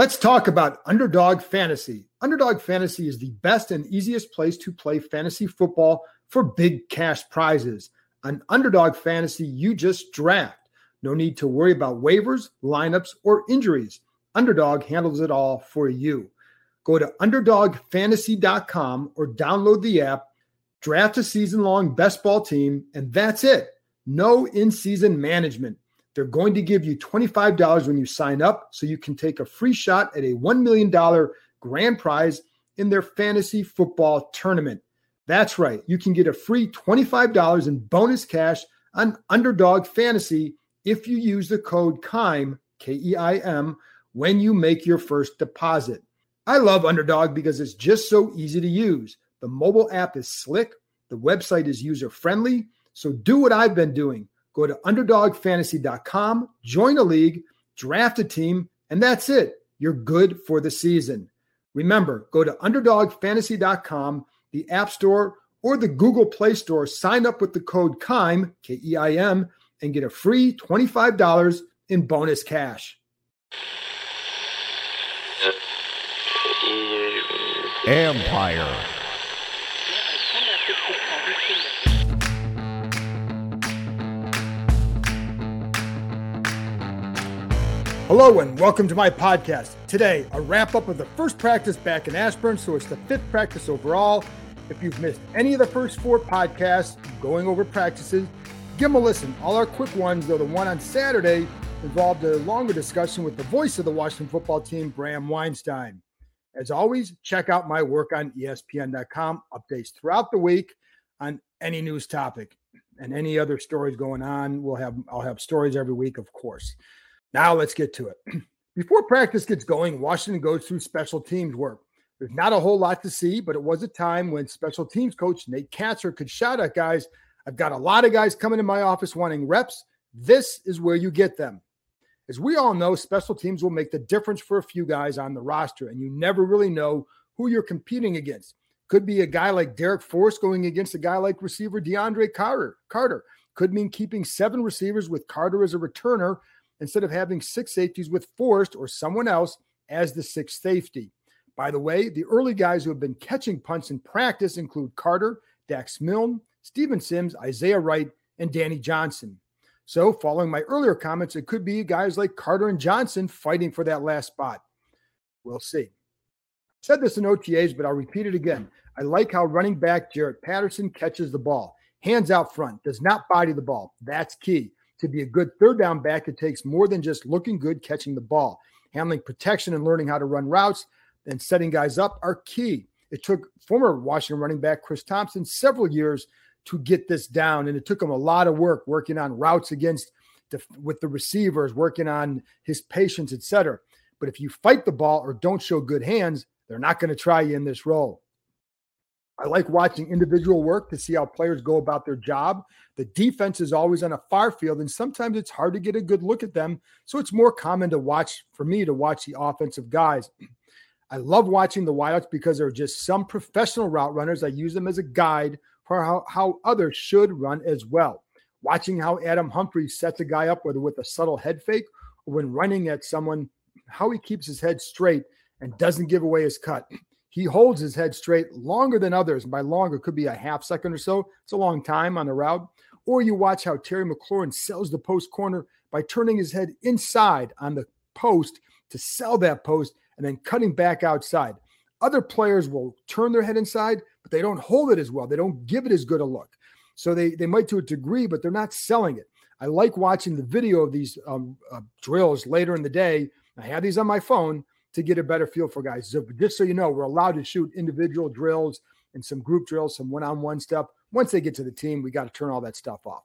Let's talk about Underdog Fantasy. Underdog Fantasy is the best and easiest place to play fantasy football for big cash prizes. An Underdog Fantasy, you just draft. No need to worry about waivers, lineups, or injuries. Underdog handles it all for you. Go to underdogfantasy.com or download the app, draft a season long best ball team, and that's it. No in season management. They're going to give you $25 when you sign up so you can take a free shot at a $1 million grand prize in their fantasy football tournament. That's right. You can get a free $25 in bonus cash on Underdog Fantasy if you use the code KEIM, K E I M, when you make your first deposit. I love Underdog because it's just so easy to use. The mobile app is slick, the website is user friendly. So do what I've been doing. Go to underdogfantasy.com, join a league, draft a team, and that's it. You're good for the season. Remember, go to underdogfantasy.com, the App Store, or the Google Play Store, sign up with the code KEIM, K E I M, and get a free $25 in bonus cash. Empire. Hello and welcome to my podcast. Today, a wrap up of the first practice back in Ashburn, so it's the fifth practice overall. If you've missed any of the first four podcasts going over practices, give them a listen. All our quick ones, though the one on Saturday involved a longer discussion with the voice of the Washington football team, Bram Weinstein. As always, check out my work on ESPN.com, updates throughout the week on any news topic and any other stories going on. We'll have I'll have stories every week, of course. Now let's get to it. Before practice gets going, Washington goes through special teams work. There's not a whole lot to see, but it was a time when special teams coach Nate Kaczor could shout at guys, I've got a lot of guys coming to my office wanting reps. This is where you get them. As we all know, special teams will make the difference for a few guys on the roster, and you never really know who you're competing against. Could be a guy like Darrick Forrest going against a guy like receiver DeAndre Carter. Carter could mean keeping seven receivers with Carter as a returner instead of having six safeties with Forrest or someone else as the sixth safety. By the way, the early guys who have been catching punts in practice include Carter, Dax Milne, Steven Sims, Isaiah Wright, and Danny Johnson. So, following my earlier comments, it could be guys like Carter and Johnson fighting for that last spot. We'll see. Said this in OTAs, but I'll repeat it again. I like how running back Jaret Patterson catches the ball, hands out front, does not body the ball. That's key to be a good third down back, it takes more than just looking good catching the ball. Handling protection and learning how to run routes and setting guys up are key. It took former Washington running back Chris Thompson several years to get this down, and it took him a lot of work working on routes against the, with the receivers, working on his patience, etc. But if you fight the ball or don't show good hands, they're not going to try you in this role. I like watching individual work to see how players go about their job. The defense is always on a far field, and sometimes it's hard to get a good look at them. So it's more common to watch for me to watch the offensive guys. I love watching the wideouts because they're just some professional route runners. I use them as a guide for how, how others should run as well. Watching how Adam Humphries sets a guy up, whether with a subtle head fake or when running at someone, how he keeps his head straight and doesn't give away his cut he holds his head straight longer than others. By longer, could be a half second or so. It's a long time on the route. Or you watch how Terry McLaurin sells the post corner by turning his head inside on the post to sell that post and then cutting back outside. Other players will turn their head inside, but they don't hold it as well. They don't give it as good a look. So they, they might to a degree, but they're not selling it. I like watching the video of these um, uh, drills later in the day. I have these on my phone to get a better feel for guys. So just so you know, we're allowed to shoot individual drills and some group drills, some one-on-one stuff. Once they get to the team, we got to turn all that stuff off.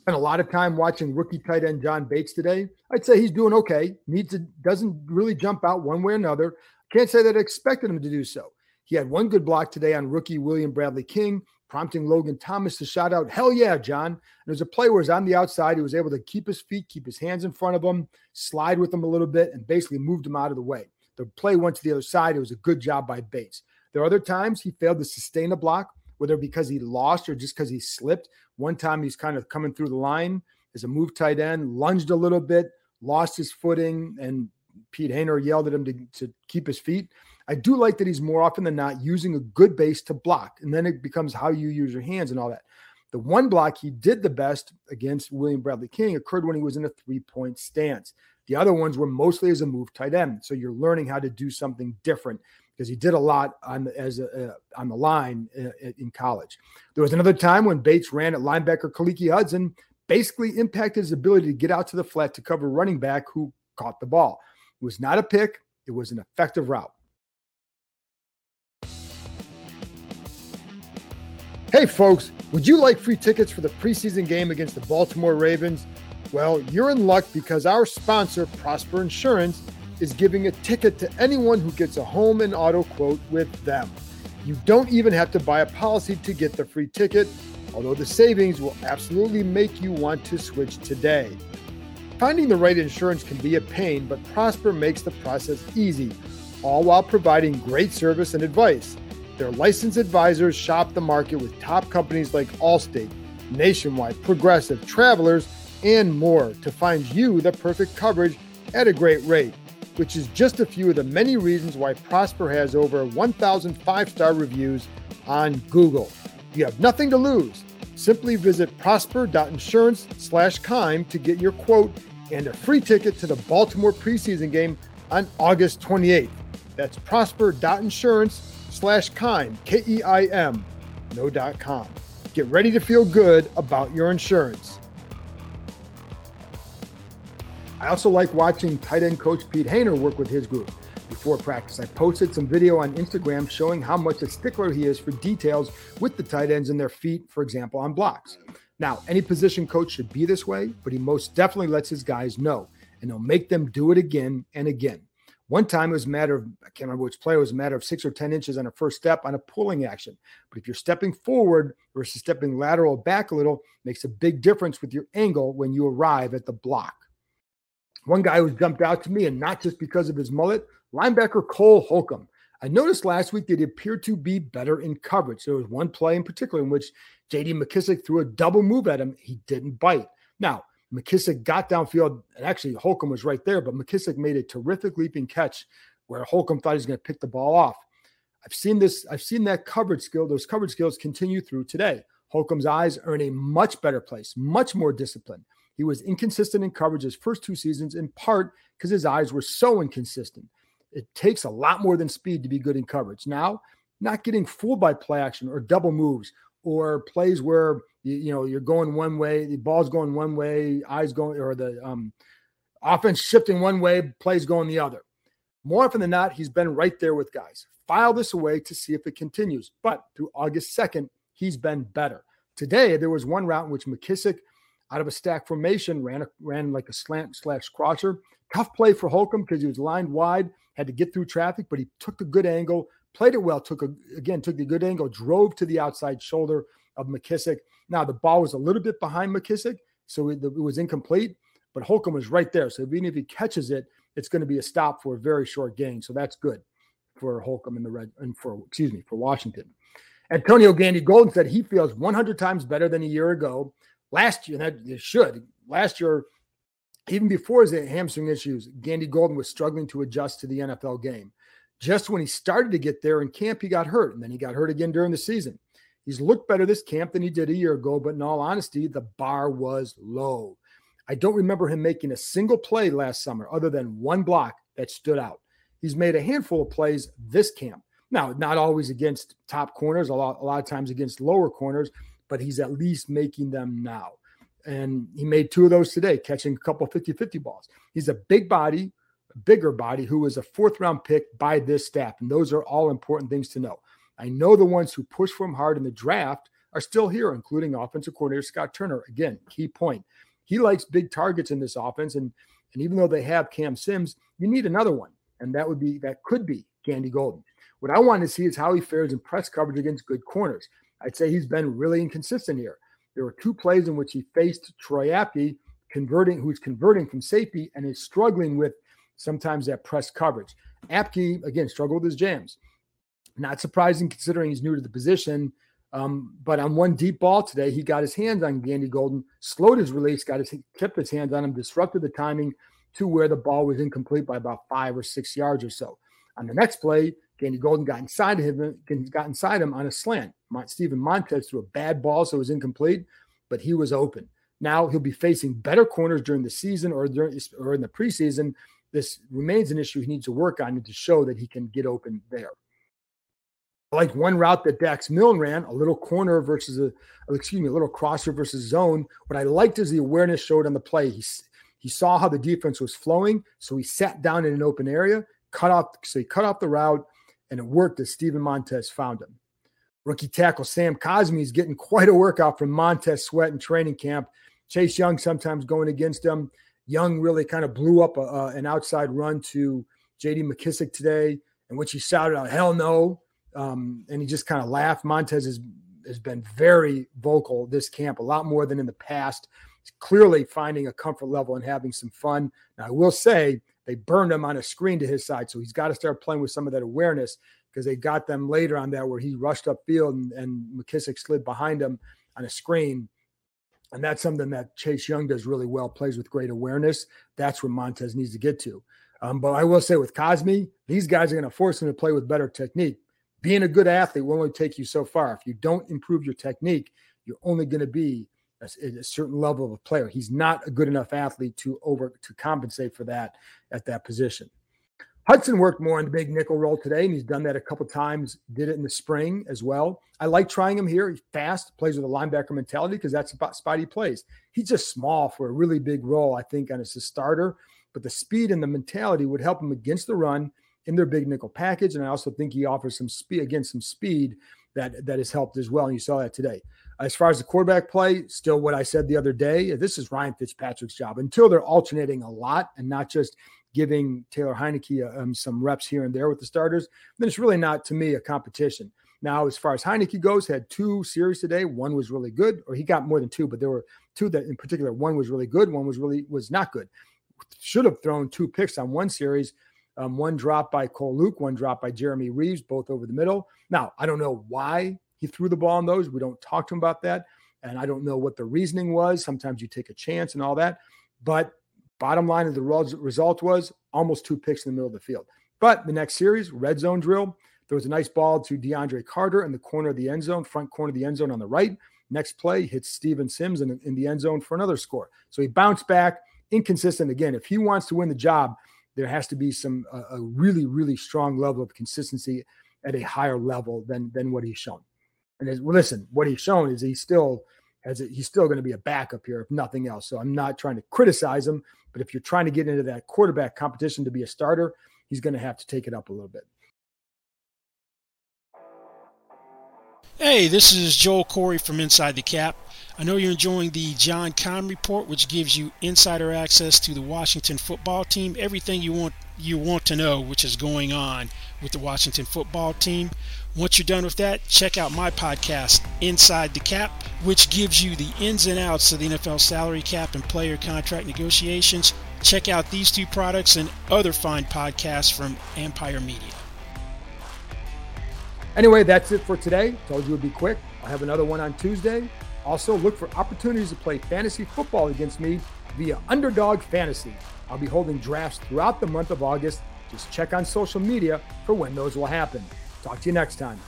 Spent a lot of time watching rookie tight end John Bates today. I'd say he's doing okay. Needs to doesn't really jump out one way or another. Can't say that I expected him to do so. He had one good block today on rookie William Bradley King, prompting Logan Thomas to shout out, Hell yeah, John. And there's a play where he's on the outside. He was able to keep his feet, keep his hands in front of him, slide with him a little bit, and basically moved him out of the way. The play went to the other side. It was a good job by Bates. There are other times he failed to sustain a block, whether because he lost or just because he slipped. One time he's kind of coming through the line as a move tight end, lunged a little bit, lost his footing, and Pete Hoener yelled at him to, to keep his feet. I do like that he's more often than not using a good base to block, and then it becomes how you use your hands and all that. The one block he did the best against William Bradley King occurred when he was in a three point stance. The other ones were mostly as a move tight end. So you're learning how to do something different because he did a lot on as a, uh, on the line in, uh, in college. There was another time when Bates ran at linebacker Khaleke Hudson, basically impacted his ability to get out to the flat to cover running back who caught the ball. It was not a pick; it was an effective route. Hey, folks, would you like free tickets for the preseason game against the Baltimore Ravens? Well, you're in luck because our sponsor, Prosper Insurance, is giving a ticket to anyone who gets a home and auto quote with them. You don't even have to buy a policy to get the free ticket, although the savings will absolutely make you want to switch today. Finding the right insurance can be a pain, but Prosper makes the process easy, all while providing great service and advice. Their licensed advisors shop the market with top companies like Allstate, Nationwide, Progressive, Travelers, and more to find you the perfect coverage at a great rate, which is just a few of the many reasons why Prosper has over 1,000 five star reviews on Google. You have nothing to lose. Simply visit prosper.insurance slash keim to get your quote and a free ticket to the Baltimore preseason game on August 28th. That's prosper.insurance slash Keim, K E I M, no dot com. Get ready to feel good about your insurance. I also like watching tight end coach Pete Hoener work with his group before practice. I posted some video on Instagram showing how much a stickler he is for details with the tight ends and their feet, for example, on blocks. Now, any position coach should be this way, but he most definitely lets his guys know, and he'll make them do it again and again. One time it was a matter of, I can't remember which play, it was a matter of six or 10 inches on a first step on a pulling action. But if you're stepping forward versus stepping lateral back a little, makes a big difference with your angle when you arrive at the block. One guy who jumped out to me, and not just because of his mullet, linebacker Cole Holcomb. I noticed last week that he appeared to be better in coverage. There was one play in particular in which JD McKissic threw a double move at him. He didn't bite. Now, McKissic got downfield, and actually Holcomb was right there, but McKissic made a terrific leaping catch where Holcomb thought he was going to pick the ball off. I've seen this, I've seen that coverage skill, those coverage skills continue through today. Holcomb's eyes are in a much better place, much more disciplined. He was inconsistent in coverage his first two seasons, in part because his eyes were so inconsistent. It takes a lot more than speed to be good in coverage. Now, not getting fooled by play action or double moves or plays where you, you, know you're going one way, the ball's going one way, eyes going or the um, offense shifting one way, plays going the other. More often than not, he's been right there with guys. File this away to see if it continues. But through August 2nd, he's been better. Today, there was one route in which McKissic, out of a stack formation, ran a, ran like a slant slash crosser. Tough play for Holcomb because he was lined wide, had to get through traffic, but he took the good angle, played it well, took a, again, took the good angle, drove to the outside shoulder of McKissic. Now, the ball was a little bit behind McKissic, so it, it was incomplete, but Holcomb was right there. So even if he catches it, it's going to be a stop for a very short gain. So that's good for Holcomb in the red, and for, excuse me, for Washington. Antonio Gandy Golden said he feels 100 times better than a year ago. Last year, and that it should. Last year, even before his hamstring issues, Gandy Golden was struggling to adjust to the NFL game. Just when he started to get there in camp, he got hurt, and then he got hurt again during the season. He's looked better this camp than he did a year ago, but in all honesty, the bar was low. I don't remember him making a single play last summer other than one block that stood out. He's made a handful of plays this camp. Now, not always against top corners, a lot, a lot of times against lower corners, but he's at least making them now. And he made two of those today, catching a couple 50 50 balls. He's a big body bigger body who was a fourth round pick by this staff. And those are all important things to know. I know the ones who pushed for him hard in the draft are still here, including offensive coordinator Scott Turner. Again, key point. He likes big targets in this offense. And, and even though they have Cam Sims, you need another one. And that would be, that could be Gandy Golden. What I want to see is how he fares in press coverage against good corners. I'd say he's been really inconsistent here. There were two plays in which he faced Troy Apke, converting, who's converting from safety and is struggling with sometimes that press coverage. Apke, again, struggled with his jams. Not surprising considering he's new to the position. Um, but on one deep ball today, he got his hands on Gandy Golden, slowed his release, got his kept his hands on him, disrupted the timing to where the ball was incomplete by about five or six yards or so. On the next play, Gandy Golden got inside him, got inside him on a slant. Steven Montez threw a bad ball, so it was incomplete, but he was open. Now he'll be facing better corners during the season or during or in the preseason. This remains an issue he needs to work on to show that he can get open there. Like one route that Dax Milne ran, a little corner versus a, excuse me, a little crosser versus zone. What I liked is the awareness showed on the play. He, he saw how the defense was flowing, so he sat down in an open area, cut off, so he cut off the route, and it worked as Steven Montez found him. Rookie tackle Sam Cosmi is getting quite a workout from Montez Sweat in training camp. Chase Young sometimes going against him. Young really kind of blew up a, a, an outside run to J.D. McKissick today, in which he shouted out "Hell no!" Um, and he just kind of laughed. Montez has has been very vocal this camp, a lot more than in the past. He's clearly finding a comfort level and having some fun. Now, I will say they burned him on a screen to his side, so he's got to start playing with some of that awareness because they got them later on that where he rushed upfield and, and McKissic slid behind him on a screen and that's something that Chase Young does really well, plays with great awareness. That's where Montez needs to get to. Um, but I will say with Cosmi, these guys are going to force him to play with better technique. Being a good athlete will only take you so far. If you don't improve your technique, you're only going to be a, a, certain level of a player. He's not a good enough athlete to over to compensate for that at that position. Hudson worked more in the big nickel role today, and he's done that a couple times. Did it in the spring as well. I like trying him here. He's fast, plays with a linebacker mentality because that's about spot he plays. He's just small for a really big role, I think, and as a starter. But the speed and the mentality would help him against the run in their big nickel package. And I also think he offers some speed again, some speed that that has helped as well. And you saw that today. As far as the quarterback play, still what I said the other day. This is Ryan Fitzpatrick's job until they're alternating a lot and not just giving Taylor Heinicke uh, um, some reps here and there with the starters, then it's really not to me a competition. Now, as far as Heinicke goes, had two series today. One was really good, or he got more than two, but there were two that in particular. One was really good, one was really was not good. Should have thrown two picks on one series. Um, one drop by Cole Luke, one drop by Jeremy Reeves, both over the middle. Now, I don't know why he threw the ball on those. We don't talk to him about that. And I don't know what the reasoning was. Sometimes you take a chance and all that. But Bottom line of the result was almost two picks in the middle of the field. But the next series, red zone drill, there was a nice ball to DeAndre Carter in the corner of the end zone, front corner of the end zone on the right. Next play hits Steven Sims in, in the end zone for another score. So he bounced back, inconsistent again. If he wants to win the job, there has to be some uh, a really really strong level of consistency at a higher level than than what he's shown. And as, well, listen, what he's shown is he's still as a, he's still going to be a backup here, if nothing else. So I'm not trying to criticize him, but if you're trying to get into that quarterback competition to be a starter, he's going to have to take it up a little bit. Hey, this is Joel Corry from Inside the Cap. I know you're enjoying the John Keim report, which gives you insider access to the Washington football team, everything you want you want to know, which is going on with the Washington football team. Once you're done with that, check out my podcast, Inside the Cap, which gives you the ins and outs of the NFL salary cap and player contract negotiations. Check out these two products and other fine podcasts from Empire Media. Anyway, that's it for today. Told you it would be quick. I'll have another one on Tuesday. Also, look for opportunities to play fantasy football against me via Underdog Fantasy. I'll be holding drafts throughout the month of August. Just check on social media for when those will happen. Talk to you next time.